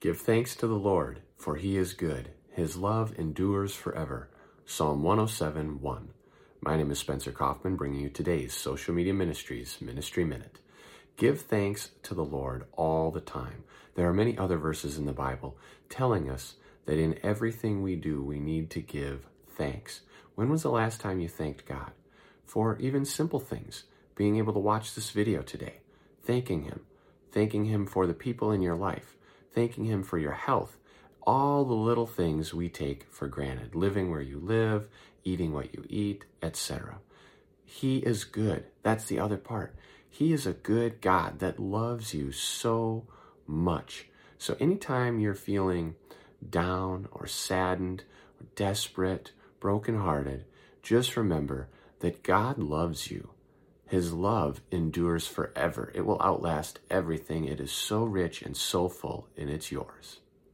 Give thanks to the Lord, for he is good. His love endures forever. Psalm 107 1. My name is Spencer Coffman, bringing you today's Social Media Ministries Ministry Minute. Give thanks to the Lord all the time. There are many other verses in the Bible telling us that in everything we do, we need to give thanks. When was the last time you thanked God? For even simple things, being able to watch this video today, thanking Him, thanking Him for the people in your life, thanking Him for your health, all the little things we take for granted, living where you live, eating what you eat, etc. He is good. That's the other part. He is a good God that loves you so much. So anytime you're feeling down or saddened or desperate, brokenhearted, just remember that God loves you his love endures forever. It will outlast everything. It is so rich and so full, and it's yours.